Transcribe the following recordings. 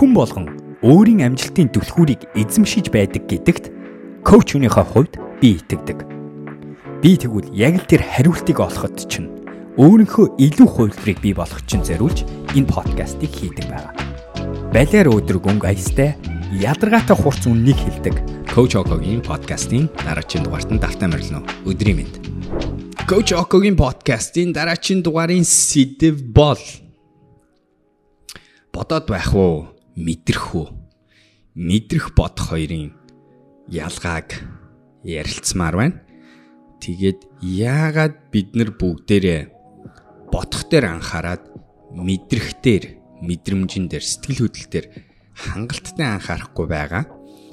хүн болгон өөрийн амжилтын түлхүүрийг эзэмшиж байдаг гэдэгт коуч өнөөхөө хувьд би итгэдэг. Би тэгвэл яг л тэр хариултыг олоход чинь өөрийнхөө илүү хувилбарыг бий болгох чинь зориулж энэ подкастыг хийдэг байгаа. Балиар өдрөг өнгө аястай ядаргаатай хурц үннийг хэлдэг Coach Okoгийн подкастын дараагийн дугаарт нь давтаа морилно. Өдрийн мэнд. Coach Okoгийн подкастын дараагийн дугаарын сэдэв бол бодоод байх уу, мэдрэх үү? Мэдрэх бодох хоёрын ялгааг ярилцмаар байна. Тэгээд яагаад бид нар бүгдээрээ бодох дээр анхаарад мэдрэх дээр, мэдрэмжэн дээр, сэтгэл хөдлөл дээр хангалттай анхаарахгүй байгаа.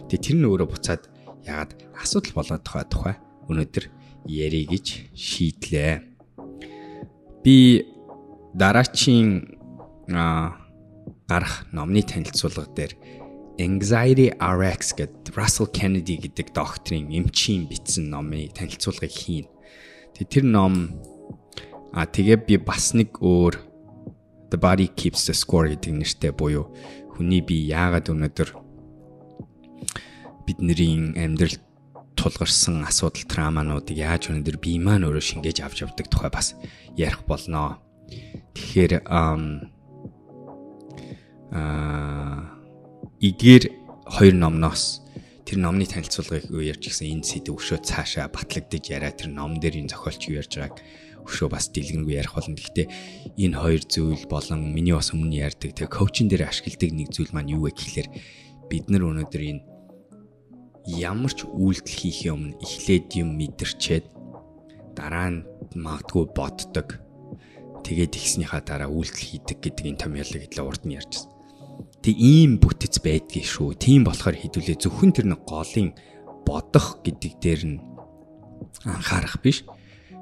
Тэгээд тэр нь өөрөө буцаад яагаад асуудал болоод байгаа тухай өнөөдөр ярих гэж шийдлээ. Би дараачийн гарах номны танилцуулга дээр Anxiety RX гэдэг Russell Kennedy гэдэг докторийн эмчийн бичсэн номын танилцуулгыг хийн. Тэгээ тэр ном а тэгээ би бас нэг өөр The Body Keeps the Score гэдэг нэртэй буюу хүний бие яагаад өнөөдөр бидний амьдрал тулгарсан асуудал траамануудыг яаж өнөөдөр бие маань өөрөө шингээж авч явдаг тухай бас ярих болноо. Тэгэхээр аа эдгээр хоёр номноос тэр номны танилцуулгыг юу ярьж гисэн энэ сэдв өшөө цаашаа батлагдаж яриа тэр ном дээр энэ зохиолч юу ярьж байгааг өшөө бас дэлгэнгүй ярих болно. Гэхдээ энэ хоёр зүйл болон миний бас өмнө ярьдаг тэг коучинг дээр ашигладаг нэг зүйл маань юу вэ гэхлээр бид нар өнөөдөр энэ ямар ч үйлдэл хийхээ өмнө эхлээд юм мэдэрчээд дараа нь магадгүй боддог. Тэгээд ихснийхаа дараа үйлдэл хийдэг гэдэг энэ томьёолыг хэлээ урд нь ярьжсэн. Тэг ийм бүтэц байдгийг шүү. Тийм болохоор хэдүүлээ зөвхөн тэр нэг голын бодох гэдэг дээр нь анхаарах биш.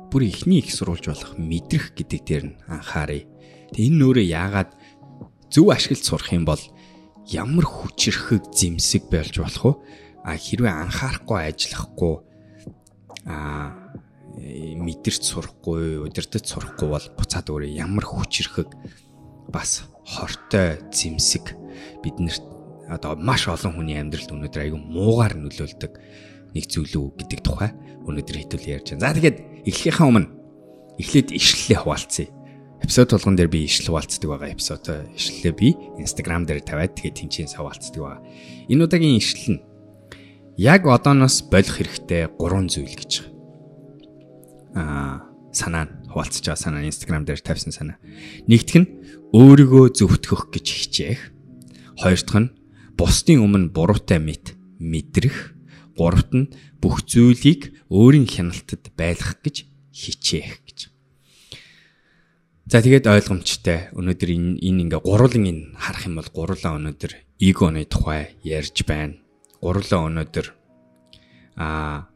Бүр ихний их сурулж болох мэдрэх гэдэг дээр нь анхаарыг. Тэг энэ нөөрэ яагаад зөв ашиглаж сурах юм бол ямар хүчрэхэг зэмсэг болж болох вэ? А хэрвээ анхаарахгүй ажиллахгүй а мэдэрч сурахгүй, удирдах сурахгүй бол буцаад өөрөө ямар хүчрэхэг бас хортой зэмсэг биднэрт одоо маш олон хүний амьдралд өнөөдөр аягүй муугаар нөлөөлдөг нэг зүйл үү гэдэг тухай өнөөдөр хэдүүл ярьж байна. За тэгээд эхлэхийнхаа өмнө эхлээд ишлэлээ хуваалцъя. Эпизод болгон дээр би ишлэл хуваалцдаг байгаа. Эпизод ишлэлээ би Instagram дээр тавиад тэгээд тэнцэн хуваалцдаг байгаа. Энэ удаагийн ишлэл нь яг одооноос болох хэрэгтэй гурван зүйл гэж. Аа санаа нь хуваалцж байгаа санаа Instagram дээр тавьсан санаа. Нэгдүг нь өөрийгөө зөвтгөх гэж хичээх. Хоёр дахь нь бусдын өмнө буруутай мэд мэдрэх. Гуравт нь бүх зүйлийг өөрийн хяналтад байлгах гэж хичээх гэж. За тэгээд ойлгомжтой. Өнөөдөр энэ энэ ингээ гурван энэ харах юм бол гурлаа өнөөдөр эгоны тухай ярьж байна. Гурлаа өнөөдөр а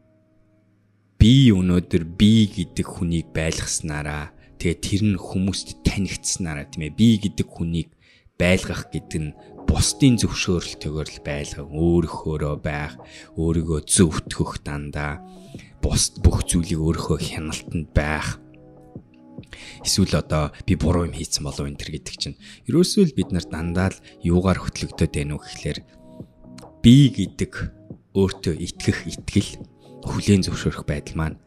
би өнөөдөр би гэдэг хүнийг байлгаснараа Тэгээ тэр нь хүмүүст танигдсанараа тийм ээ би гэдэг хүнийг байлгах гэдэг нь бусдын зөвшөөрлөлтөөр л байлгах, өөрийнхөөрөө байх, өөрийгөө зөвтгөх дандаа бус бүх зүйлийг өөрийнхөө хяналтанд байх. Эсвэл одоо би буруу юм хийсэн болов энэ төр гэдэг чинь. Ерөөсөө л бид нар дандаа л юугаар хөтлөгдөд байна уу гэхлээр би гэдэг өөртөө итгэх итгэл хүлээн зөвшөөрөх байдал маань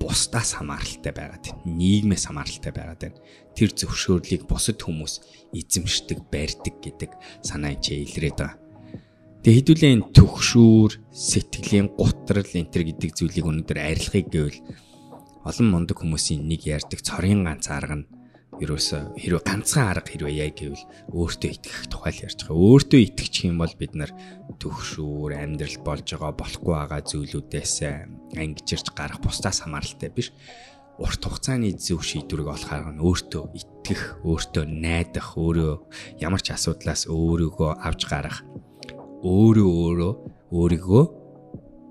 бусдаас хамааралтай байгаад байна. Нийгмээс хамааралтай байгаад байна. Тэр зөвшөөрлийг бусад хүмүүс эзэмшдэг, барьдаг гэдэг санаа ичээ илрээд байгаа. Тэгээ хэдүүлээ энэ төгшүүр, сэтгэлийн гутрал энэ төр гэдэг зүйлийг өнөөдөр арилгахыг гэвэл олон мундаг хүмүүсийн нэг ярьдаг цорын ганц арга нь ерөөсө хэрвээ ганцхан арга хэрвээ яа гэвэл өөртөө итгэх тухай л ярьж байгаа. Өөртөө итгэчих юм бол бид нар төгшүүр амьдрал болж байгаа болохгүй байгаа зүйлүүдээс ангижирч гарах бусдаас хамааралтай биш. Урт хугацааны зөв шийдвэрийг олох арга нь өөртөө итгэх, өөртөө найдах, өөрөө ямар ч асуудлаас өөрийгөө авч гарах, өөрөө өөрөө өөрийгөө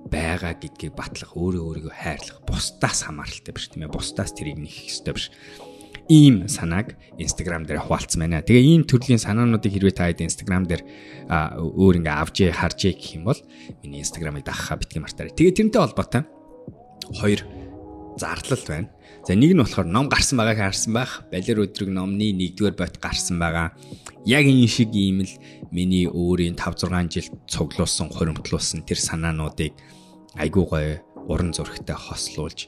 байгаа гэдгийг батлах, өөрөө өөрийгөө хайрлах бусдаас хамааралтай биш тийм ээ. Бусдаас тэрийг нэх ёстой биш ийм санааг Instagram дээр хуваалцсан байна. Тэгээ ийм төрлийн санаануудыг хэрвээ та хэд Instagram дээр өөр ингээ авч харж гэх юм бол миний Instagram-ыг дагахаа битгий мартаарай. Тэгээ тэрнтэй холбоотой хоёр зарлал байна. За нэг нь болохоор ном гарсан байгааг харсан байх. Балер өдрөг номны 1-р бот гарсан байгаа. Яг энэ шиг ийм л миний өөрийн 5 6 жил цуглуулсан, хуримтлуулсан тэр санаануудыг айгуу гоё уран зурагтай хослуулж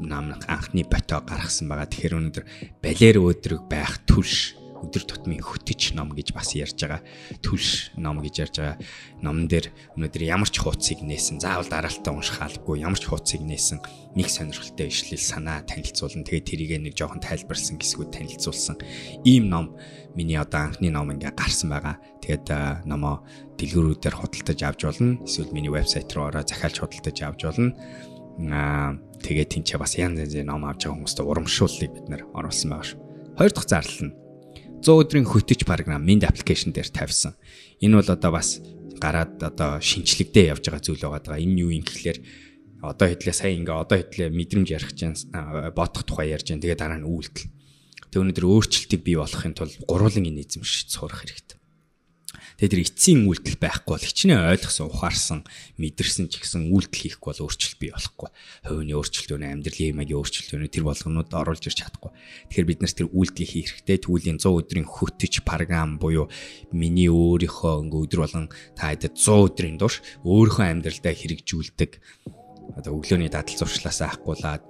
намнах анхны ботоо гаргасан байгаа. Тэгэхээр өнөөдөр балер өдрөг байх түлш өдөр тутмын хөтөч ном гэж бас ярьж байгаа. Түлш ном гэж ярьж байгаа. Номн дээр өнөөдөр ямар ч хуудсыг нээсэн, заавал дараалтаа унших албагүй ямар ч хуудсыг нээсэн нэг сонирхолтой ишлэл санаа танилцуулна. Тэгээд тэрийг нэг жоохон тайлбарлсан хэсгүүд танилцуулсан. Ийм ном миний одоо анхны ном ингээ гарсан байгаа. Тэгээд номоо дэлгүүрүүдээр худалдаж авч болно. Эсвэл миний вебсайт руу ороо захиалж худалдаж авч болно. Аа тэгээд тэнцээ бас янз янзын ном авч байгаа хүмүүстээ урамшууллыг бид нэр оруулсан байгаа шүү. Хоёр дахь зардал нь 100 өдрийн хөтөч програм Mind application дээр тавьсан. Энэ бол одоо бас гараад одоо шинчлэгдээ явж байгаа зүйл байгаа. Энэ юу юм гэхлээр одоо хэдлээ сая ингээ одоо хэдлээ мэдрэмж ярих гэж бодох тухай ярьж байна. Тэгээ дараа нь үйлдэл. Тэг өнөөдөр өөрчлөлтийг бий болохын тулд гурван энэ эзэмшиж сурах хэрэгтэй. Тэгээд тэр эцсийн үйлдэл байхгүй бол хичнээн ойлгосон, ухаарсан, мэдэрсэн ч гэсэн үйлдэл хийхгүй бол өөрчлөлт бий болохгүй. Хувийн өөрчлөлт өнө амьдралын ямагийн өөрчлөлт өнө тэр болгонууд оруулж ирч чадахгүй. Тэгэхээр бид нар тэр үйлдэлийг хийх хэрэгтэй. Түүлийн 100 өдрийн хөтөч програм буюу миний өөрийнхөө ингээ өдөр болгон та хэдэд 100 өдрийн турш өөрийнхөө амьдралдаа хэрэгжүүлдэг одоо өглөөний дадал зуршлаасаа ахгуулаад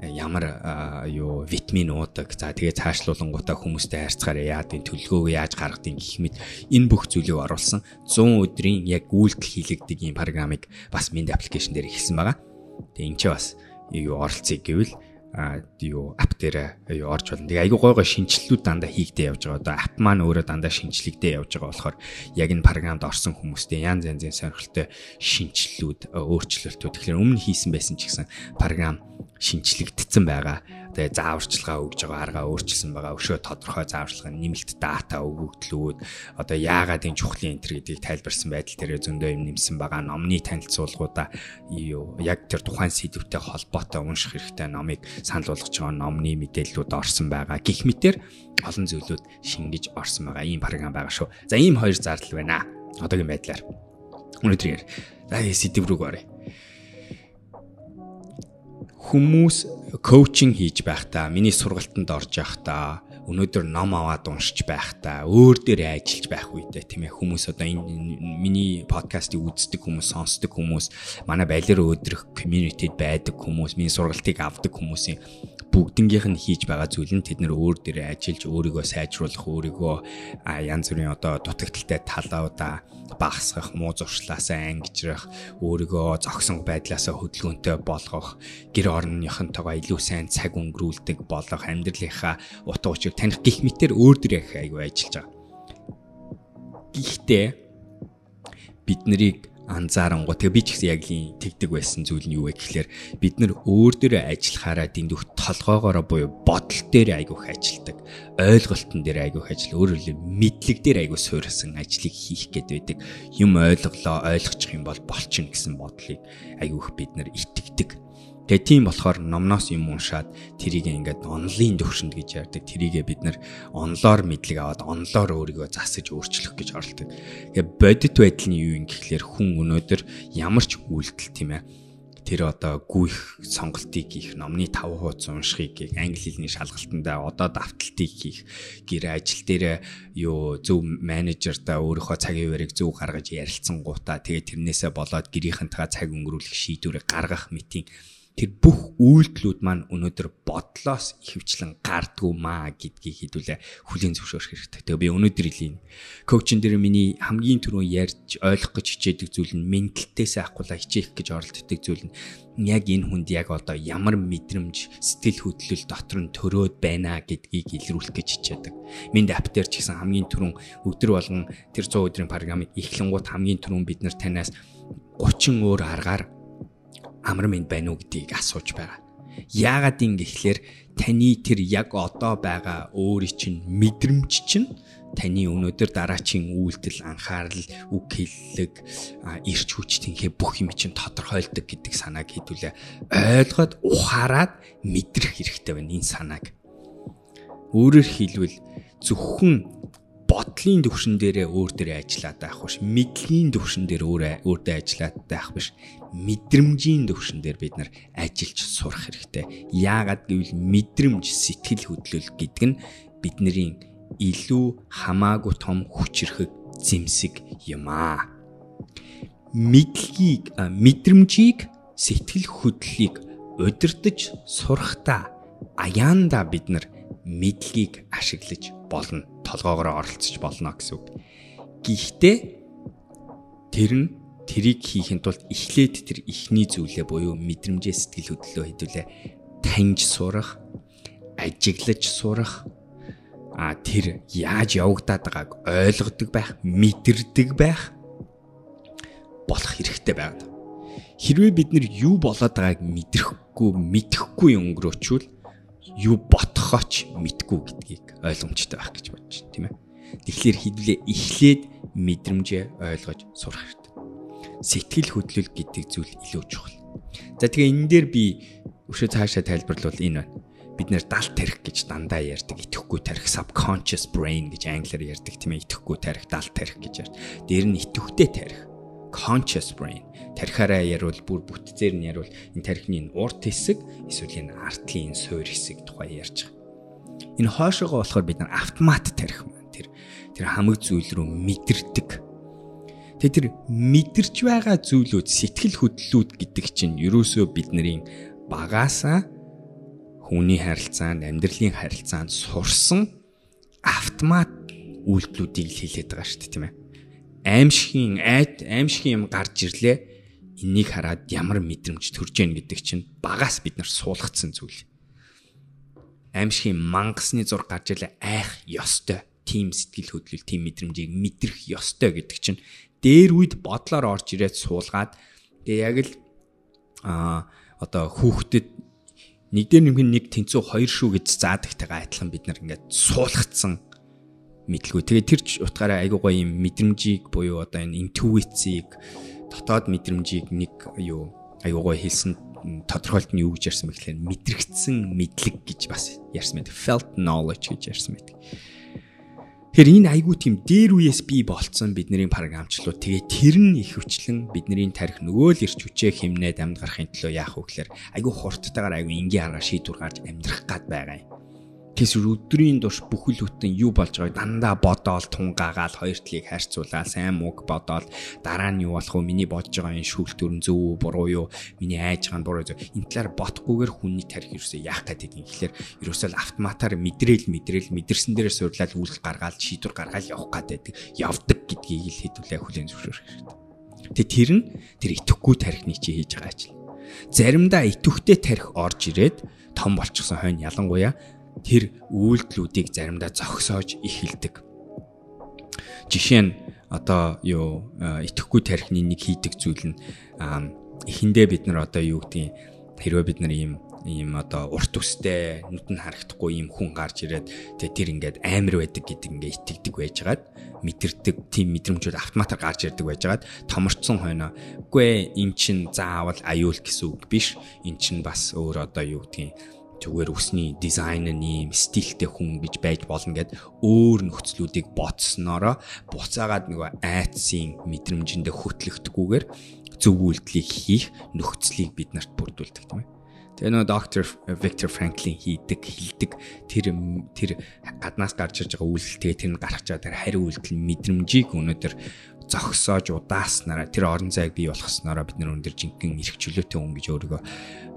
ямар юу витамин уудаг. За тэгээ цаашлуулангуудаа хүмүүстэй харьцахаараа яадын төлөвлөгөөг яаж гаргадгийг гэх мэт энэ бүх зүйлийг оруулсан 100 өдрийн яг үйлдэл хийлэгдэг юм програмыг бас Mind application дээр эхэлсэн байгаа. Тэгээ энэ ч бас юу оролцъё гэвэл а юу ап дээр юу орж болно. Тэгээ айгүй гой гой шинжилэлүүд дандаа хийгдээ явж байгаа. Одоо ап маань өөрөө дандаа шинжилэгдээ явж байгаа болохоор яг энэ програмд орсон хүмүүстээ янз янзын сонирхолтой шинжилэлүүд, өөрчлөлтүүд тэгэхээр өмнө хийсэн байсан ч гэсэн програм шинчлэгдсэн байгаа. Тэгээ зааварчилгаа өгж байгаа аргаа өөрчилсөн байгаа. Өшөө тодорхой зааварчилгаа нэмэлт дата өгөгдлүүд одоо яагаад энэ чухлын энтер гэдгийг тайлбарсан байдал дээр зөндөө юм нэмсэн байгаа. Номны танилцуулгуудаа юу яг тэр тухайн сэдвтэй холбоотой унших хэрэгтэй номыг санал болгож байгаа номны мэдээллүүд орсон байгаа. Гэх мэтэр олон зүйлүүд шингэж орсон байгаа. Ийм програм байгаа шүү. За ийм хоёр зардал байна. Одоогийн байдлаар. Өнөөдөр за сэдв рүү оръё хүмүүс коучинг хийж байхдаа миний сургалтанд орж байхдаа өнөөдөр ном аваад уншиж байхдаа өөр дээрээ ажиллаж байх үедээ тийм ээ хүмүүс одоо энэ миний подкастыг үздэг хүмүүс сонсдог хүмүүс манай балер өдрөх community-д байдаг хүмүүс миний сургалтыг авдаг хүмүүсийн бүгднгийнх нь хийж байгаа зүйл нь тэд нэр өөр дээрээ ажиллаж өөрийгөө сайжруулах өөрийгөө янз бүрийн одоо дутагдaltaй талаудаа багасгах, муу зуршлаасаа ангижрах, өөрийгөө зогсон байдлаасаа хөдөлгөөнтэй болгох, гэр орныхонтойгоо илүү сайн цаг өнгөрүүлдэг болох, амьдралынхаа утга учирыг таних гих мэтэр өөр дөрөө их айгүй ажиллаж байгаа. Гэхдээ бид нарыг анзаарангуу тэгээ би ч гэсэн яг ийм тэгдэг байсан зүйл нь юу вэ гэхлээр бид нар өөр дээрээ ажиллахаараа дэндүүх толгоогоороо буюу бодол дээр айгүйх ажилдаг ойлголтон дээр айгүйх ажил өөрөөр мэдлэг дээр айгүй суурилсан ажлыг хийх гээд байдаг. Юм ойлголоо ойлгочих юм бол болчихно гэсэн бодлыг айгүйх бид нар итгэдэг Тэгээ тийм болохоор номноос юм уншаад тэрийг ингээд онлайн төвшөнд гэж ярьдаг. Тэрийгэ бид нар онлоор мэдлэг аваад онлоор өөрийгөө засаж өөрчлөх гэж оролдог. Тэгээ бодит байдал нь юу юм гэхлээр хүн өнөөдөр ямар ч үйлдэл тийм ээ тэр одоо гүйх сонголтыг хийх, номны 5 хуудас уншихыг англи хэлний шалгалтандаа одоо давталтыг хийх, гэр ажил дээр юу зөв менежердаа өөрийнхөө цагийн үеийг зөв гаргаж ярилцсан гутаа тэгээ тэрнээсээ болоод гэрийнхэнтэйгээ цаг өнгөрүүлэх шийдвэрийг гаргах мэтийн тэр бүх үйлдэлүүд маань өнөөдөр бодлоос ихэвчлэн гардггүй маа гэдгийг хэдүүлээ хүлийн зөвшөөрөх хэрэгтэй. Тэгээ би өнөөдөр илийн коучн дээр миний хамгийн түрүүн ярьж ойлгох гэж хичээдэг зүйл нь менталтээс ахгүйла хичээх гэж оролддог зүйл нь яг энэ хүнд яг одоо ямар мэдрэмж сэтгэл хөдлөл дотор нь төрөөд байна гэдгийг илрүүлэх гэж хичээдэг. Минь ап дээр ч гэсэн хамгийн түрүүн өдөр болгон тэр 100 өдрийн програмыг эхлэнгуут хамгийн түрүүн бид нар танаас 30 өөр аргаар амар минь байна уу гэдгийг асууж байгаа. Яагаад юм гэхлээр таны тэр яг одоо байгаа өөрийн чинь мэдрэмж чинь таны өнөөдөр дараачийн үйлдэл анхаарал үг хэллэг ирч хүч тэнхээ бүх юм чинь тодорхойлдог гэдэг санааг хэдүүлээ ойлгоод ухаарад мэдрэх хэрэгтэй байна энэ санааг өөрөөр хэлбэл зөвхөн бодлын төвшин дээрээ өөр дээрээ ажиллаад байх биш мэдлэгийн төвшин дээр өөр өөрдөө ажиллаад байх биш мэдрэмжийн төвшин дээр бид нар ажиллаж сурах хэрэгтэй. Яагаад гэвэл мэдрэмж сэтгэл хөдлөл гэдэг нь бидний илүү хамаагүй том хүчрхэг зэмсэг юм аа. Мэдлэгийг мэдрэмжийг сэтгэл хөдлөлийг удирдах сурахта аяанда бид нар мэдлэгийг ашиглаж болно. Толгоогоор оролцож болно гэсэн үг. Гэхдээ тэр нь тэрийг хийхин тулд эхлээд тэр ихний зүйлээ буюу мэдрэмжээ сэтгэл хөдлөлөө хэдүүлээ таньж сурах, ажиглаж сурах, а тэр яаж явагдаад байгааг ойлгодог байх, мэдэрдэг байх болох хэрэгтэй байгаад. Хэрвээ бид нар юу болоод байгааг мэдрэхгүй, мэдэхгүй өнгөрөөчвөл юу ботхооч мэдгүй гэдгийг ойлгомжтой байх гэж бодож байна, тийм ээ. Тэгэхээр хэдвлээ эхлээд мэдрэмжээ ойлгож сурах хэрэгтэй. Сэтгэл хөдлөл гэдэг зүйл илүү чухал. За тэгээ энэ дээр би өшөө цаашаа тайлбарлавал энэ байна. Бид нэр далд тарих гэж дандаа ярьдаг. Итгэхгүй тарих subconscious brain гэж англиар ярьдаг тийм ээ. Итгэхгүй тарих, далд тарих гэж ярьдаг. Дээр нь итгэвтэй тарих conscious brain тархиараа яривал бүр бүтцээр нь яривал энэ тархины урт хэсэг эсвэл энэ артлын суур хэсэг тухай ярьж байгаа. Энэ хоошоогоо болохоор бид нар автомат тарих маань тэр тэр хамаг зүйл рүү мэдэрдэг. Тэгээ тэр мэдэрч байгаа зүйлүүд сэтгэл хөдлөлүүд гэдэг чинь ерөөсөө бидний багаасаа хүний харилцаанд амьдралын харилцаанд сурсан автомат үйлдэлүүдийг л хийлээд байгаа шүү дээ тийм ээ аимшигын айд аимшигын юм гарч ирлээ. Энийг хараад ямар мэдрэмж төрж гэн гэдэг чинь багаас бид нар суулгацсан зүйл. Аимшигын мангасны зур гарч ирлээ айх ёстой. Тим сэтгэл хөдлөл, тим мэдрэмжийг мэдрэх ёстой гэдэг чинь дээр үед бодлоор орж ирээд суулгаад тэгээ яг л а одоо хүүхдэд нэг дээр нэмэх нэг тэнцүү хоёр шүү гэж заадагтайгаа адилхан бид нар ингээд суулгацсан мэдлгүй. Тэгээ тэр утгаараа айгуу гоё юм мэдрэмжийг буюу одоо энэ интуицийг дотоод мэдрэмжийг нэг юу айгуу гоё хэлсэн тодорхойлт нь юу гэж ярьсан бэ гэхээр мэдрэгдсэн мэдлэг гэж бас ярьсан байдаг. Felt knowledge гэж ярьсан байдаг. Тэгэхээр энэ айгуу тийм дээр үеэс бий болцсон бидний програмчлууд тэгээ тэр нь их хүчлэн бидний тарих нөгөө л ирч хүчээ хэмнээд амьд гарахын төлөө яах вэ гэхээр айгуу хурдтайгаар айгуу энгийн арга шийдвэр гарч амьдрах гад байгаа юм Тэсвэр өдрийн турш бүхэл бүтэн юу болж байгааг дандаа бодоол тунгаагаал хоёр талыг харьцуулаад сайн мууг бодоол дараа нь юу болох вэ? Миний бодож байгаа энэ шүүлтүр нь зөв үү, буруу юу? Миний айж байгаа нь буруу зөв. Энэ талаар бодохгүйгээр хүний тарих ерөөсөө яах гэдэг юм. Тэгэхээр ерөөсөө автоматар мэдрээл мэдрээл мэдэрсэн дээрээ суурлаад үйл гаргаал шийдвэр гаргаал явах гэдэг явдаг гэдгийг л хэдүүлээ хүлээн зөвшөөрөх хэрэгтэй. Тэгээ тэр нь тэр итгэхгүй тарихны чи хийж байгаа ажил. Заримдаа итгэвтэй тарих орж ирээд том болчихсон хойно ялангуяа тэр үйлдэлүүдийг заримдаа зогсоож эхэлдэг. Жишээ нь одоо юу итгэхгүй тарихны нэг хийдэг зүйл нь эхэндээ бид нар одоо юу гэдгийг хэрвээ бид нар ийм ийм одоо урт үстэй нүд нь харагдахгүй ийм хүн гарч ирээд тэгээ тэр ингээд амар байдаг гэдэг ингээд итгэдэг байжгаад мэдэрдэг тийм мэдрэмжүүд автоматар гарч ирдэг байжгаад томорцсон хойно үгүй эн чин заавал аюул гэсэн үг биш эн чин бас өөр одоо юу гэдгийг зүгээр өсний дизайн нь ийм стилтэй хүн гэж байж болно гэд өөр нөхцлүүдийг ботсноороо буцаагаад нөгөө айцсын мэдрэмжэндээ хөтлөгдөхгүйгээр зөв үйлдэлийг хийх нөхцөлийг бид нарт бүрдүүлдэг тийм ээ. Тэгээ нөгөө доктор Виктор Франклин хийдэг хилдэг тэр тэр гаднаас гарч ирж байгаа үйлдэл тэгээ тэр нь гарч байгаа тэр хариу үйлдэл мэдрэмжийг өнөөдөр зогсоож удааснараа тэр орон зайг бий болгоснороо бид нар өндөр жинхэнэ эрх чөлөөтэй хүн гэж өөрийгөө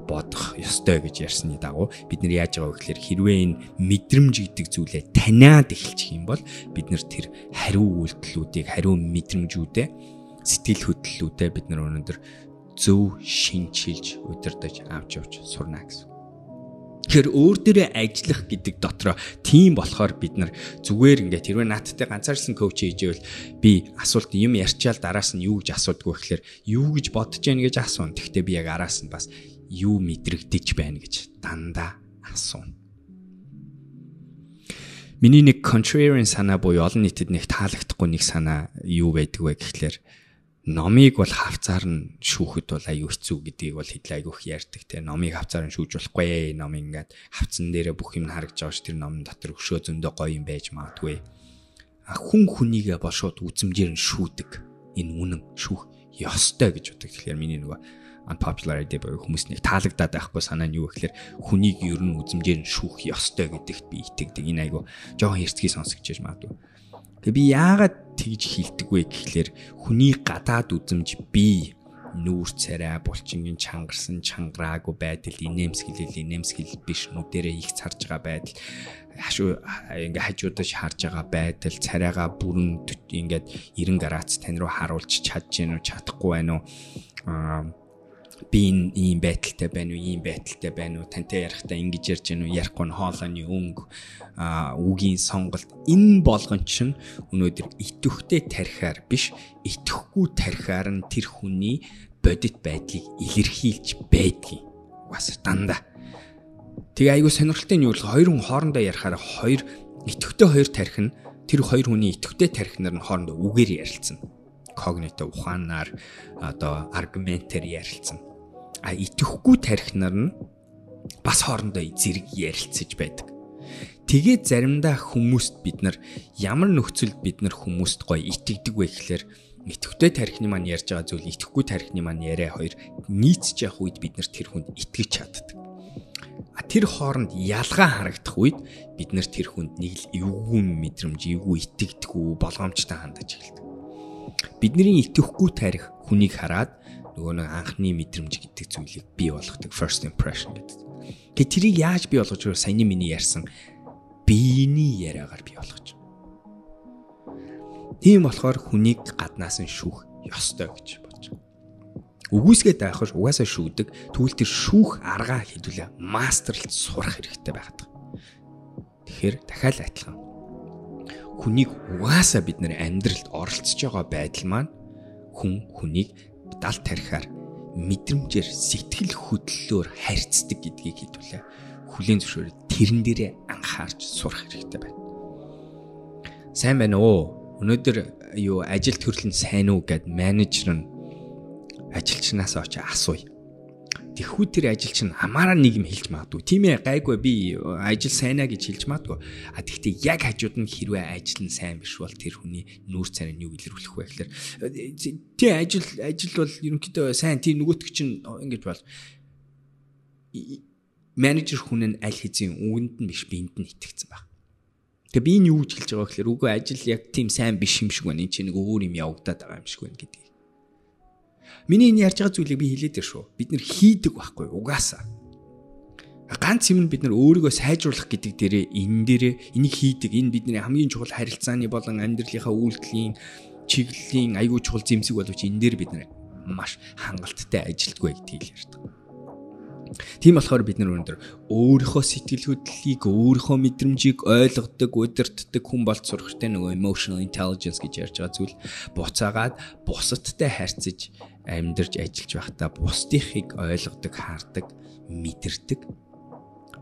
бодох ёстой гэж ярьсны дагуу бид нар яаж байгаа вэ гэхээр хэрвээ энэ мэдрэмж гэдэг зүйлээ таниад эхэлчих юм бол бид нар тэр хариу үйлдэлүүдийг хариу мэдрэмжүүдээ сэтгэл хөдлөлүүдээ бид нар өнөөдөр зөв шинчилж удирдах авч явж сурна гэсэн. Тэгэхээр өөр дээрээ ажиллах гэдэг дотроо тийм болохоор бид нар зүгээр ингээд хэрвээ наадтай ганцаарсан коуч хийжэвэл би асуулт юм ярьчаал дараас нь юу гэж асуудгүй гэхээр юу гэж бодож яах гэж асуун. Тэгвэл би яг араас нь бас юу мэдрэгдэж байна гэж дандаа асууна. Миний нэг contrarian санаа буюу олон нийтэд нэг таалагдахгүй нэг санаа юу байдаг вэ гэхлээр номыг бол хавцаар нь шүүхэд бол аюу хэцүү гэдгийг бол хэдлээ айгүйх ярьдаг те номыг хавцаар нь шүүж болохгүй ном ингээд хавцан дээрээ бүх юм харагдж байгаа ш тэр номын дотор өшөө зөндөө гоё юм байж магадгүй хүн хүнийгээ бол шууд үзмжээр нь шүүдэг. Энэ үнэн шүүх ёстой гэж боддог. Тэгэхээр миний нөгөө unpopular idea буюу хүмүүс нэг таалагдаад байхгүй санаа нь юу гэхээр хүнийг ер нь үзмжээр нь шүүх ёстой гэдэгт би итгэдэг. Энэ айгу жоохон хэрцгий сонсогдож магадгүй. Тэгээ би яагаад тэгж хилдэг вэ гэхлээр хүний гадаад үзмж би нүүр царай булчингийн чангарсан чангараагүй байдал инээмсэглэл инээмсэглэл биш нүдэрээ их царж байгаа байдал хашуу ингээ хажуудаж харж байгаа байдал царайгаа бүрэн ингээд 90 градус тань руу харуулж чадж гэнэ үү чадахгүй байна уу би энэ ийм байдалтай байна уу ийм байдалтай байна уу тантай ярихдаа ингэж ярьж гэнэ үү ярихгүй нь хоолойны өнгө а үгийн сонголт энэ болгон чинь өнөөдөр итвэхтэй тарихаар биш итгэхгүй тарихаар нь тэр хүний бодит байдлыг илэрхийлж байдгийг бас дандаа Тэгээ айгүй сонирхолтой нь юу вэ? Хоёр хүн хоорондоо ярихаар хоёр итгэвтэй хоёр тарих нь тэр хоёр хүний итгэвтэй тарихнаар нь хоорондоо үгээр ярилцсан. Когнитив ухаанаар одоо аргументээр ярилцсан а итгэхгүй тарихнаар нь бас хоорондоо зэрэг ярилцаж байдаг. Тэгээд заримдаа хүмүүст бид нар ямар нөхцөлд бид нар хүмүүст гоё итгэдэг вэ гэхлээр итгэвтэй тарихны маань ярьж байгаа зүйл итгэхгүй тарихны маань яриа хоёр нийцж явах үед бид нар тэр хүнд итгэж чаддаг. А тэр хооронд ялгаа харагдах үед бид нар тэр хүнд нэг л эвгүй мэдрэмж, эвгүй итгэдэггүй болгоомжтой хандаж эхэлдэг. Бидний итгэхгүй тарих хүнийг хараад нөгөө нэг анхны мэдрэмж гэдэг зүйлийг бий болгодог first impression гэдэг. Тэгээ тэрийг яаж бий болгож вэ? Саяны миний ярьсан биений яриагаар бий болгож. Тийм болохоор хүнийг гаднаас нь шүүх ёстой гэж бодож байна. Үгүйсгээ дайхаш угаасаа шүүдэг. Тэгвэл тэр шүүх аргаа хэдүүлээ мастерлж сурах хэрэгтэй байгаад. Тэгэхээр дахиад адилхан. Хүнийг угаасаа бид нэр амьдралд оролцож байгаа байдал маань хүн хүнийг далд тарихаар мэдрэмжээр сэтгэл хөдлөлөөр харьцдаг гэдгийг хэлвүлээ. Хүлийн зөвшөөрөл тэрэн дээрээ анхаарч сурах хэрэгтэй байна. Сайн байна уу? Өнөөдөр юу ажил төрөл нь сайн уу гэд менежер нь ажилчнаас очиж асууя тэхүү тэр ажил чинь хамаараа нэг юм хэлж магадгүй. Тийм ээ гайгүй би ажил сайнаа гэж хэлж магадгүй. А тэгвэл яг хажууд нь хэрвээ ажил нь сайн биш бол тэр хүний нүүр царай нь юу илэрхийлэх вэ гэхээр тий ажил ажил бол ерөнхийдөө сайн тий нөгөөтг чинь ингэж бол менежер хүн нь аль хэзээ үүнд нь биш биэнд нь итгэцэн баг. Тэгээ би энэ юу гэж хэлж байгаа гэхээр үгүй ажил яг тийм сайн биш юм шиг байна. Энд чинь нэг өөр юм явагдаад байгаа юм шиг байна гэдэг Миний энэ ярьж байгаа зүйлийг би хэлээд шүү. Бид нэр хийдэг байхгүй угаасаа. Ганц юм бид нар өөрийгөө сайжруулах гэдэг дээрээ энэ дээрээ энийг хийдэг. Энэ бидний хамгийн чухал харилцааны болон амьдралынхаа үйлдэлийн чиглэлийн аягүй чухал зэмсэг боловч энэ дээр бид нар маш хангалттай ажилтгүй гэдгийг ярьдаг. Тийм болохоор бид нар өнөөдөр өөрийнхөө сэтгэл хөдлөлийг, өөрийнхөө мэдрэмжийг ойлгодог, удирддаг хүн болц сурахтай нөгөө emotional intelligence гэж ярьж байгаа зүйл буцаагаад бусадтай харьцаж амьдарч ажиллаж байхдаа бусдыхыг ойлгодог, хардаг, мэдэрдэг.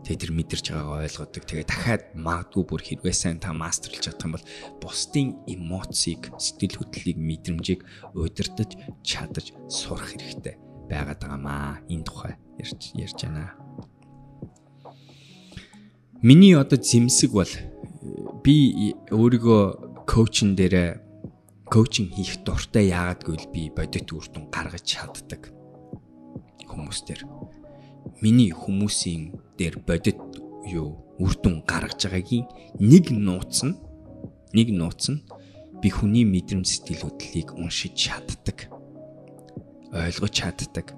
Тэгээ тэр мэдэрч байгаагаа ойлгодог. Тэгээ дахиад магадгүй бүр хэрвээ сайн та мастерлж чадах юм бол бусдын эмоцийг, сэтгэл хөдлөлийг, мэдрэмжийг удирдах, чадаж сурах хэрэгтэй байгаад байгаамаа. Энэ тухай ярьж ярьж байна. Миний одоо зэмсэг бол би өөрийгөө коучн дээр коучинг хийх дуртай яагаад гэвэл би бодит үр дүн гаргаж чаддаг. Хүмүүстэр миний хүмүүсийн дээр бодит юу үр дүн гаргаж байгаагийн нэг нууц нь нэг нууц нь би хүний мэдрэмж сэтгэл хөдлөлийг уншиж чаддаг. Ойлгож чаддаг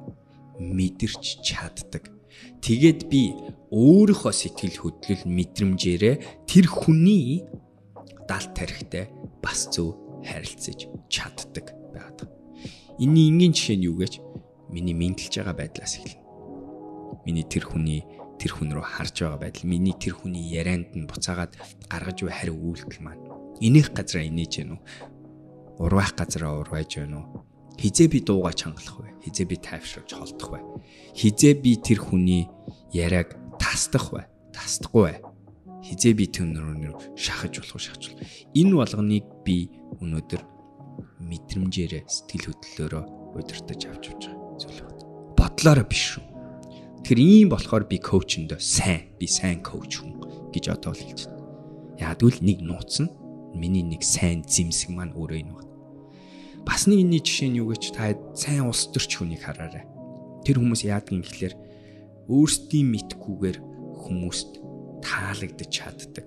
мэдэрч чаддаг. Тэгээд би өөрийнхөө сэтгэл хөдлөл мэдрэмжээрээ тэр хүний далд тарихтай бас зөв харилцаж чаддаг байдаг. Энийн энгийн жишээ нь юу гэж миний мэдлж байгаа байдлаас эхэлнэ. Миний тэр хүний тэр хүн рүү харж байгаа байдал, миний тэр хүний ярианд нь буцаагаад гаргаж буй хариу үйлдэл маань. Энийх газараа инээж гэнэ үү? Урвах газараа урвайж гэнэ үү? Хизээ би дууга чангалах вэ? Хизээ би тайвшруулж холдох вэ? Хизээ би тэр хүний яриаг тасдах вэ? Тасдахгүй вэ? Хизээ би түнрөөр шахаж болох шахаж болох. Энэ болгоныг би өнөөдөр мэдрэмжээр сэтгэл хөдлөлөөрөө удирдах авч явж байгаа зүйл байна. Бодлоороо биш шүү. Тэр ийм болохоор би коучөндөө сайн, би сайн коуч хүн гэж одоо л хэлж байна. Яг үл нэг нууц нь Миний нэг сайн зэмсэг маань өөрөө энэ байна. Бас нэг энэ жишээ нь юу гэж та сайн улс төрч хүнийг хараарай. Тэр хүмүүс яадгийн гэхлээр өөрсдийн мэдхгүйгээр хүмүүст таалагдж чаддаг.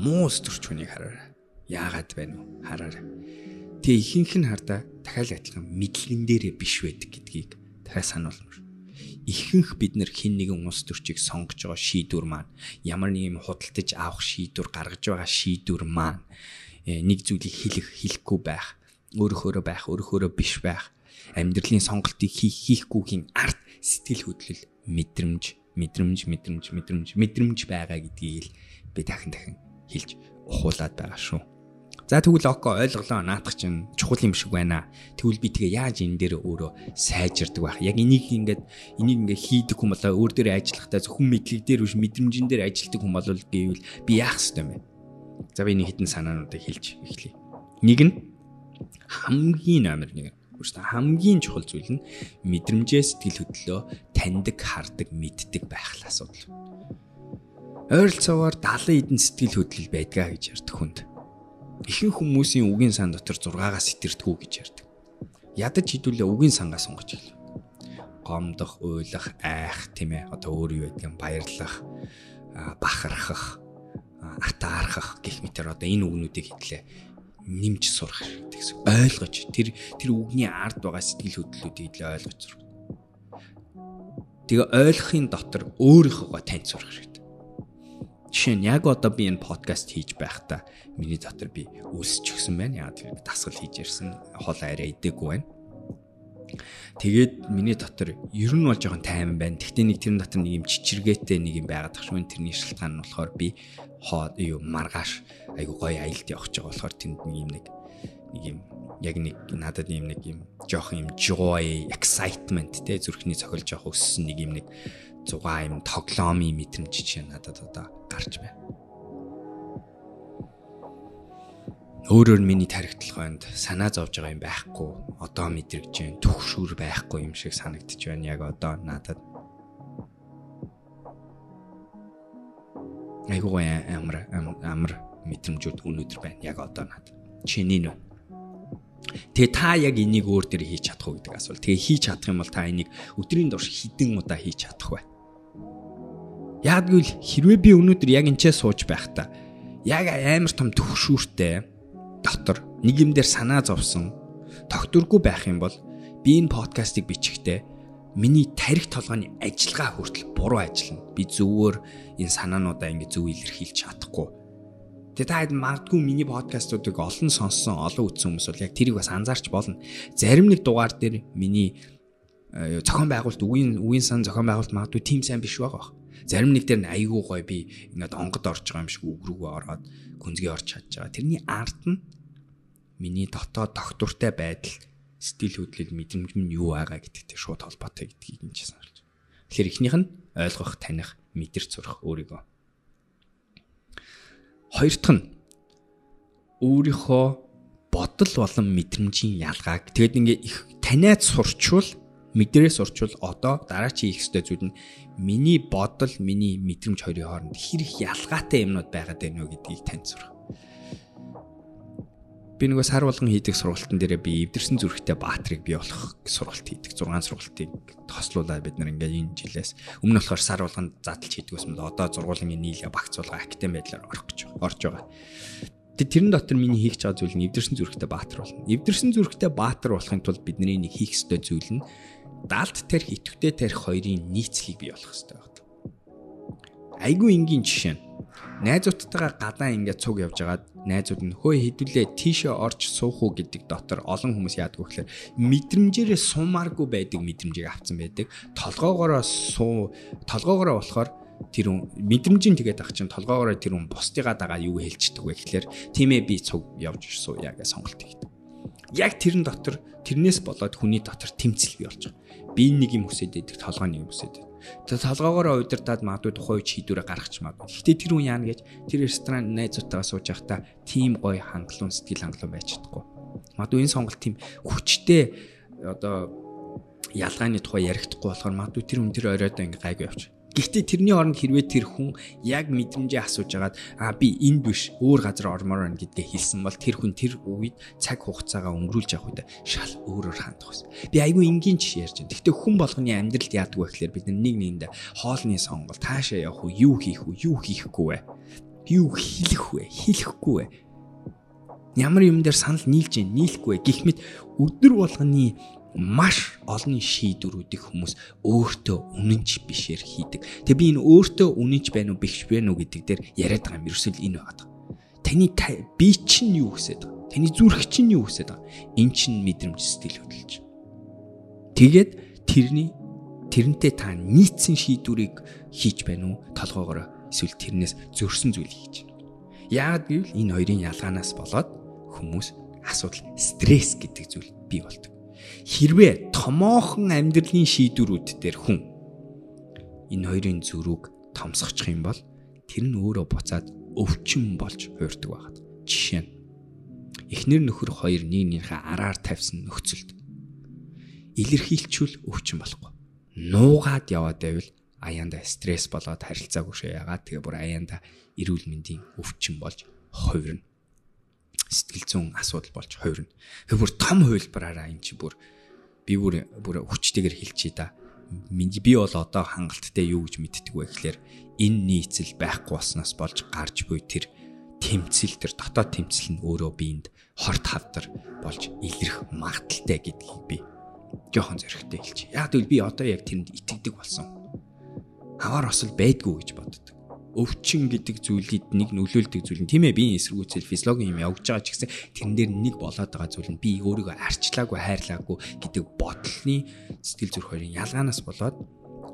Муу улс төрч хүнийг хараарай. Яагаад байна вэ? Хараарай. Тэгээ ихэнх нь хардаа дахиад адилхан мэдлэгэн дээрээ биш байдаг гэдгийг дахиад сануулмаар. Ихэнх бид нар хин нэгэн улс төрчийг сонгож байгаа шийдвэр маань ямар нэг юм худалдаж авах шийдвэр гаргаж байгаа шийдвэр маань э, нэг зүйлийг хэлэх хэлэхгүй байх, өөрөөхөөрөө байх, өөрөөхөөрөө биш байх, амьдралын сонголтыг хийх хийхгүйхийн арт сэтгэл хөдлөл, мэдрэмж, мэдрэмж, мэдрэмж, мэдрэмж, мэдрэмж байгаа гэдгийг л би дахин дахин хэлж ухуулад байгаа шүү. За тэгвэл око ойлголоо наадах чинь чухал юм шиг байна. Тэгвэл би тэгээ яаж энэ дээр өөрөө сайжирдаг байх. Яг энийг ингээд энийг ингээд хийдэг хүн болоо өөр дээр ажиллахдаа зөвхөн мэдлэг дээр биш мэдрэмжэн дээр ажилладаг хүн болол гэвэл би яах ёстой юм бэ? За би нэг хитэн санаануудыг хэлж эхлэе. Нэг нь хамгийн номер 1 Өөрөөсөө хамгийн чухал зүйл нь мэдрэмжээ сэтгэл хөдлөлөө таньдаг, хардаг, мэддэг байх л асуудал. Ойролцоогоор 70 эдэн сэтгэл хөдлөл байдгаа гэж ярьдаг хүнд ихэнх хүмүүсийн үгийн сан дотор 6-аас сэтэрдгүү гэж ярьдаг. Ядаж хідүүлээ үгийн сангаа сонгож эхлэв. Гомдох, уйлах, айх тийм ээ. Одоо өөр юу гэдэг юм баярлах, бахархах, атаархах гэх мэтэр одоо энэ үгнүүдийг хэдлээ нэмж сурах хэрэгтэй гэсэн. Ойлгож тэр тэр үгний ард байгаа сэтгэл хөдлөлүүдийг л ойлгож сурах. Тэгээ ойлгохын дотор өөрийнхөөгөө тань сурах хэрэгтэй. Жишээ нь яг одоо би энэ подкаст хийж байхдаа миний дотор би үлсч өгсөн байна. Яг тэр дасгал хийж ирсэн хол арай идэггүй байна. Тэгээд миний дотор ер нь бол жоохон тайван байна. Гэхдээ нэг тэр дотор нэг юм чичиргээтэй нэг юм байгаад тах шүү. Тэрний шалтгаан нь болохоор би хоо юу маргааш айгу гоё аялд явах гэж байгаа болохоор тэнд нэг юм нэг нэг юм яг нэг надад юм нэг юм жоохон юм joy, excitement те зүрхний цохилж явах өссөн нэг юм нэг 6 юм тоглоомын мэдрэмж чинь надад одоо гарч байна. Өөрөөр миний тархитлаганд санаа зовж байгаа юм байхгүй. Одоо мэдрэгж जैन төгшүүр байхгүй юм шиг санагдчих байна яг одоо надад. Айгуу амар амар мэдрэмжүүд өнөөдөр байна яг одоо надад. Чиний нөө. Тэгээ та яг энийг өөр дээр хийж чадах уу гэдэг асуулт. Тэгээ хийж чадах юм бол та энийг өдрийн турш хідэн удаа хийж чадах бай. Яаггүй л хэрвээ би өнөөдөр яг энэчээ сууж байхдаа яг амар том төвшүүртэй дотор нэг юм дээр санаа зовсон тогтургүй байх юм бол би энэ подкастыг бичихтэй миний тарих толгойн ажиллагаа хүртэл буруу ажиллана. Би зөвөр энэ санаануудаа ингэ зөв илэрхийлж чадахгүй. Тэгээ та хэд магадгүй миний подкастуудыг олон сонссон, олон үзсэн хүмүүс бол яг тэрийг бас анзаарч болно. Зарим нэг дугаар дээр миний э, зохион байгуулалт үгийн үгийн сан зохион байгуулалт магадгүй тийм сайн биш байгаа. Зарим нэг дээр нь айгүй гоё би ингээд онгод орж байгаа юм шиг үг рүүгээ ороод гүнзгий орж чадж байгаа. Тэрний арт нь миний дотоод доктортай байдал сэтгэл хөдлөл мэдрэмж нь юу байгаа гэдэгтэй шууд холбоотой гэдгийг энэ ч сануулж. Тэгэхээр эхнийх нь ойлгох, таних, мэдэрч сурах өөрийгөө. Хоёр дахь нь өөрийнхөө бодол болон мэдрэмжийн ялгааг тэгэд ингээ их таниад сурчвал мэдрээс урчвал одоо дараа чи хийх ёстой зүйл нь миний бодол, миний мэдрэмж хоёрын хооронд хэр их ялгаатай юмнууд байгаад байна вэ гэдгийг тань сурах. Би нөгөө сар болгон хийдэг сургалтын дээрээ би эвдэрсэн зүрхтэй баатрийг бий болох сургалт хийдэг. 6 сургалтыг тослуулаад бид нар ингээд энэ жилээс өмнө болохоор сар болгон задлж хийдэг байсан бол одоо зургуулын нийлээ багцуулга академи байдлаар орох гэж орж байгаа. Тэрэн дотор миний хийх чагаа зүйл нь эвдэрсэн зүрхтэй баатар болно. Эвдэрсэн зүрхтэй баатар болохын тулд бидний нэг хийх ёстой зүйл нь далд тарих итвэтэй тарих хоёрын нийцлийг бий болох хэрэгтэй байна. Айгүй энгийн жишээ нь найзуудтайгаа гадаа ингээд цуг явж байгаад найзууд нь хөөе хэдүүлээ тийшээ орж суух уу гэдэг дотор олон хүмүүс яадаг гэхээр мэдрэмжээрээ сумааргүй байдаг мэдрэмжийг авцсан байдаг. Толгоогоороо суу толгоогоороо болохоор тэр мэдрэмжийн тэгээд ах чинь толгоогоороо тэр хүн бусдыгаа дагаа юу хэлцдэг вэ гэхлээр тийм ээ би цуг явж сууя гэж сонголт хийдэг. Яг тэрэн дотор тэрнээс болоод хүний дотор тэмцэл бий болж байгаа би нэг юм хүсэж байдаг толгой нэг юм хүсэж байдаг. Тэгээ толгоогоороо удирдаад магадгүй тухайн үе шийдвэрээ гаргач магадгүй. Гэхдээ тэр хүн яана гэж тэр ресторан найзуудтайгаа сууж байхдаа тийм гоё хангалуун сэтгэл хангалуун байж чадахгүй. Магадгүй энэ сонголт тийм хүчтэй одоо ялгааны тухай ярихдаггүй болохоор магадгүй тэр хүн тэр оройдоо ингээ гайгүй явчих. Гэхдээ тэрний оронд хэрвээ тэр хүн яг мэдрэмжээ асууж агаад а би энд биш өөр газар ормоор байна гэдгээ хэлсэн бол тэр хүн тэр үед цаг хугацаагаа өнгөрүүлж явах үед шал өөрөөр хандах байсан. Би айгүй энгийн жишээ ярьж байна. Гэхдээ хүн болгоны амьдралд яадаг вэ гэхээр бид нэг нэгэндээ хоолны сонголт таашаа явах уу, юу хийх үү, юу хийхгүй вэ? Юу хэлэх вэ? Хэлэхгүй вэ? Ямар юм дээр санал нийлж гин, нийлэхгүй мэт өдөр болгоны маш олон шийдвэрүүдийг хүмүүс өөртөө үнэнч бишээр хийдэг. Тэгээ би энэ өөртөө үнэнч байна уу биш байна уу гэдэг дээр яриад байгаа юм ерөөсөө энэ байгаа. Таны би чинь юу хүсэж байгаа? Таны зүрх чинь юу хүсэж байгаа? Эн чинь мэдрэмж сэтгэл хөдлөж. Тэгээд тэрний тэрнтэй та нийцсэн шийдвэрийг хийж байна уу? Толгоогоор эсвэл тэрнээс зөрсөн зүйл хийж. Яагаад гэвэл энэ хоёрын ялгаанаас болоод хүмүүс асуудал стресс гэдэг зүйл бий болдог хэрвээ томоохон амьдралын шийдвэрүүд дээр хүн энэ хоёрын зөрүүг томсгочих юм бол тэр нь өөрөө буцаад өвчин болж хуурдаг байгаад. Жишээ нь эхнэр нөхөр хоёр нэгнийхээ араар тавьсан нөхцөлд илэрхийлчүүл өвчин болохгүй. Нуугаад яваад байвал аяанда стресс болоод харилцаагүй шээ ягаад тэгээ бүр аяанда эрүүл мэндийн өвчин болж хувирна сэтгэл зүйн асуудал болж хувирна. Тэр бүр том хувилбараараа эн чи бүр би бүр бүр хүчтэйгээр хэлчихье да. Би бол одоо хангалттай юу гэж мэддэг вэ гэхээр энэ нийцэл байхгүй болсноос болж гарч буй тэр тэмцэл тэр дотоод тэмцэл нь өөрөө биэнд хорт хавдар болж илэрх магадaltaй гэдгийг би жоохон зөрөгтэй хэлчих. Яг тэгвэл би одоо яг тэрэнд итгэдэг болсон. Хавар осол байдгүй гэж боддог өвчин гэдэг зүйлийг нэг нөлөөлдөг зүйл нь тийм ээ биеийн эсэргүүцэл физиологи юм явж байгаа ч гэсэн тэрэн дээр нэг болоод байгаа зүйл нь би өөрийгөө арчлаагүй хайрлаагүй гэдэг бодлын сэтгэл зүрх хоёрын ялгаанаас болоод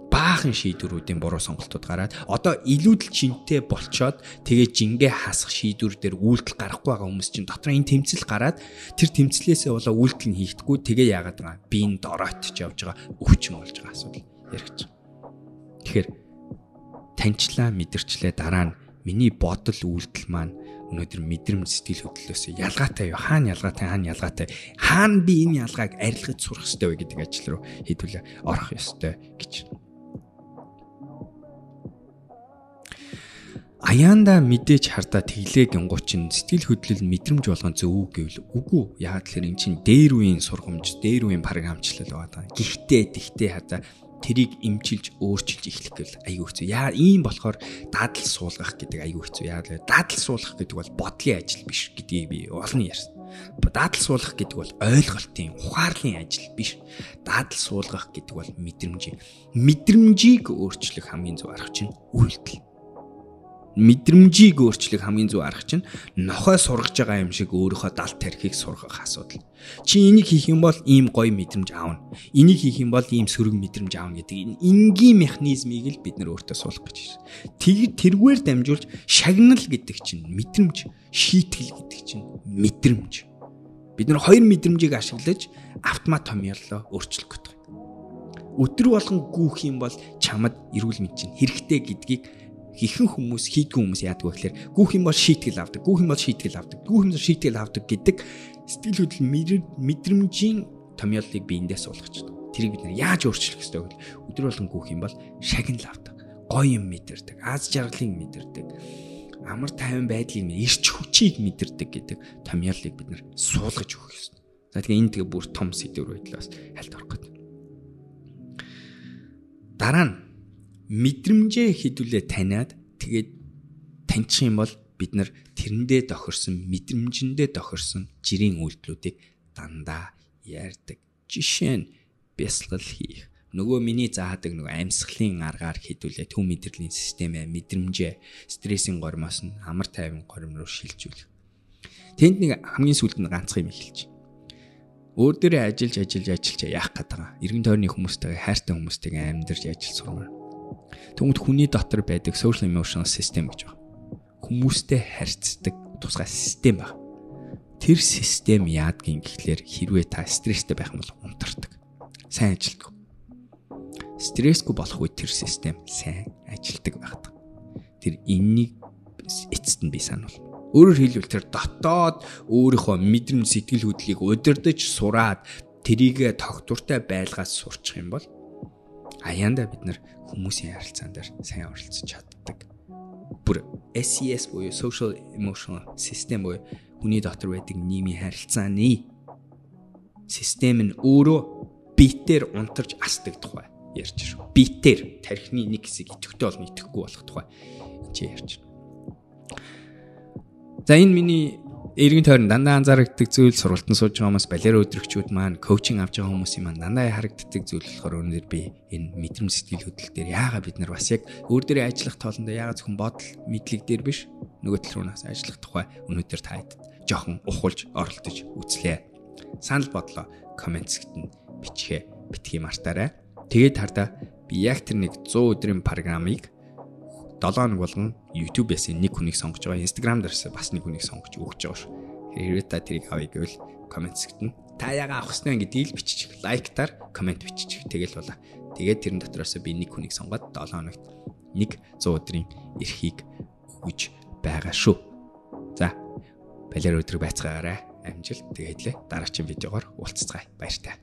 баахан шийдвэрүүдийн буруу сонголтууд гараад одоо илүүдэл чинтэй болчоод тэгээ жингээ хасах шийдвэр дээр үйлдэл гарахгүй байгаа хүмүүс чинь дотор энэ тэмцэл гараад тэр тэмцлээсээ болоо үйлдэл нь хийхдэггүй тэгээ яагаад байгаа би энэ дороотч явж байгаа өвчин болж байгаа асуудал яригч. Тэгэхээр таньчлаа мэдэрчлээ дараа нь миний бодол үйлдэл маань өнөөдөр мэдрэмж сэтгэл хөдлөлөөс ялгаатай юу хаана ялгаатай хаана ялгаатай хаана би энэ ялгааг арилгаж сурах ёстой вэ гэдэг ажил руу хэдүүлээ орох ёстой гэж. Аяанда мэдээж хардаа тэглээ гингуучин сэтгэл хөдлөл мэдрэмж болгон зөв гэвэл үгүй яагаад тэгэхээр эн чинь дээр үеийн сургамж дээр үеийн програмчлал байгаа. Гэхдээ тэгтээ хадаа тэрийг имчилж өөрчилж эхлэх гэл айгүй хэцүү. Яа ийм болохоор дадал суулгах гэдэг айгүй хэцүү. Яа л дадал суулгах гэдэг бол бодлын ажил биш гэдгийг би олон ярьсан. Дадал суулгах гэдэг бол ойлголтын, ухаарлын ажил биш. Дадал суулгах гэдэг бол мэдрэмж. Мэдрэмжийг өөрчлөх хамгийн зөв арга чинь үйлдэл мэдрэмжийг өөрчлөх хамгийн зөв арга чинь нохой сургаж байгаа юм шиг өөрийнхөө далд тархийг сургах асуудал. Чи энийг хийх юм бол ийм гоё мэдрэмж аавна. Энийг хийх юм бол ийм сөрөг мэдрэмж аавна гэдэг энэ энгийн механизмыг л бид нар өөртөө суулгах гэж байна. Тэргээр дамжуулж шагнал гэдэг чинь мэдрэмж, шийтгэл гэдэг чинь мэдрэмж. Бид нар хоёр мэдрэмжийг ашиглаж автомат томьёолоо өөрчлөх гэдэг. Өдөр болгон гүүх юм бол чамд эрүүл мэнд чинь хэрэгтэй гэдгийг ихэнх хүмүүс хийдгүү хүмүүс яадаг вэ гэхээр гүүх юм бол шийтгэл авдаг, гүүх юм бол шийтгэл авдаг, гүүх юм бол шийтгэл авдаг гэдэг сэтгэл хөдлөл мэдрэмжийн томьёолыг биендээ суулгаж байна. Тэрийг бид яаж өөрчлөх ёстой вэ? Өдөр болгон гүүх юм бол шагнал авдаг, гоё юм мэдэрдэг, аз жаргалыг мэдэрдэг, амар тайван байдлыг, эрч хүчийг мэдэрдэг гэдэг томьёолыг бид нар суулгаж өгөх ёстой. За тэгээ энэ тэгээ бүр том сэдвэр байдлаас хальт орох гэдэг. Дараа нь мэдрэмжээ хідүүлээ таниад тэгээд таньчих юм бол бид нар тэрэндээ тохирсон мэдрэмжэндээ тохирсон жирийн үйлдэлүүдийг дандаа ярьдаг. Жишээ нь бясалгал хийх. Нөгөө миний заадаг нөгөө амьсгалын аргаар хідүүлээ төв мэдрэлийн системээ мэдрэмжээ стрессийн гормоос нь амар тайван горим руу шилжүүлэх. Тэнд нэг хамгийн сүүлд нь ганцхан юм эхэлж. Өөр дээрээ ажиллаж ажиллаж ажиллаж яах гээд байгаа. Иргэн тойрны хүмүүстэйгээ хайртай хүмүүстэйгээ амьдарч ажил сурмаар Тэгмэд хүний дотор байдаг social emotional system гэж байна. Хүмүүстэй харьцдаг тусгай систем байна. Тэр систем яадгийн гэхлээр хэрвээ та стресстэй байх юм бол унтардаг. Сайн ажилтдаг. Стрессгүй болох үед тэр систем сайн ажилтдаг байдаг. Тэр энэнийг эцэст нь би санал. Өөрөөр хэлбэл тэр дотоод өөрийнхөө мэдрэмж сэтгэл хөдлөлийг удирдах сураад тэрийг тогтвортой байлгаас сурчих юм бол аяанда бид нар хүмүүсийн харилцаан дээр сайн оролцож чаддаг. Бүр SES буюу social emotional system буюу хүний дотор байдаг нийгмийн харилцааны систем нь өөрөө битээр унтарч асдаг тухай ярьж шүү. Битээр тархины нэг хэсэг идэвхтэй болно идэхгүй болох тухай энэ ярьж байна. За энэ миний эргэн тойрон дандаа анзаарэгддэг зүйл сургалтын сууж байгаа хүмүүс балер өдрөгчүүд маань коучинг авч байгаа хүмүүсийн маань дандаа харагддаг зүйл болохоор өнөөдөр би энэ мэдрэмж сэтгэл хөдлөл дээр яагаад бид нар бас яг өөр дээрээ ажиллах тоолондоо яагаад зөвхөн бодол мэдлэг дээр биш нөгөө тал руу нас ажиллах тухай өнөөдөр таад жоохон ухуулж оролдож үзлээ. Санал бодлоо комент сэгтэн бичгээ битгий мартаарай. Тэгээд хардаа би яг тэр нэг 100 өдрийн программыг 7 хоног болгон YouTube-ээс нэг хүнийг сонгож байгаа. Instagram дээрээс бас нэг хүнийг сонгож өгч байгаа шүү. Хэрвээ та тэрийг авъя гэвэл комент сэгтэн. Та яга авах ёстой гэдгийг л бичих. Лайктаар комент бичих. Тэгэл болоо. Тэгээд тэрэн дотроос би нэг хүнийг сонгоод 7 хоногт нэг 100 өдрийн эрхийг өгж байгаа шүү. За. Балер өдрөг байцгаарай. Амжилт. Тэгээд л дараагийн видеогоор уулзцгаая. Баяр таа.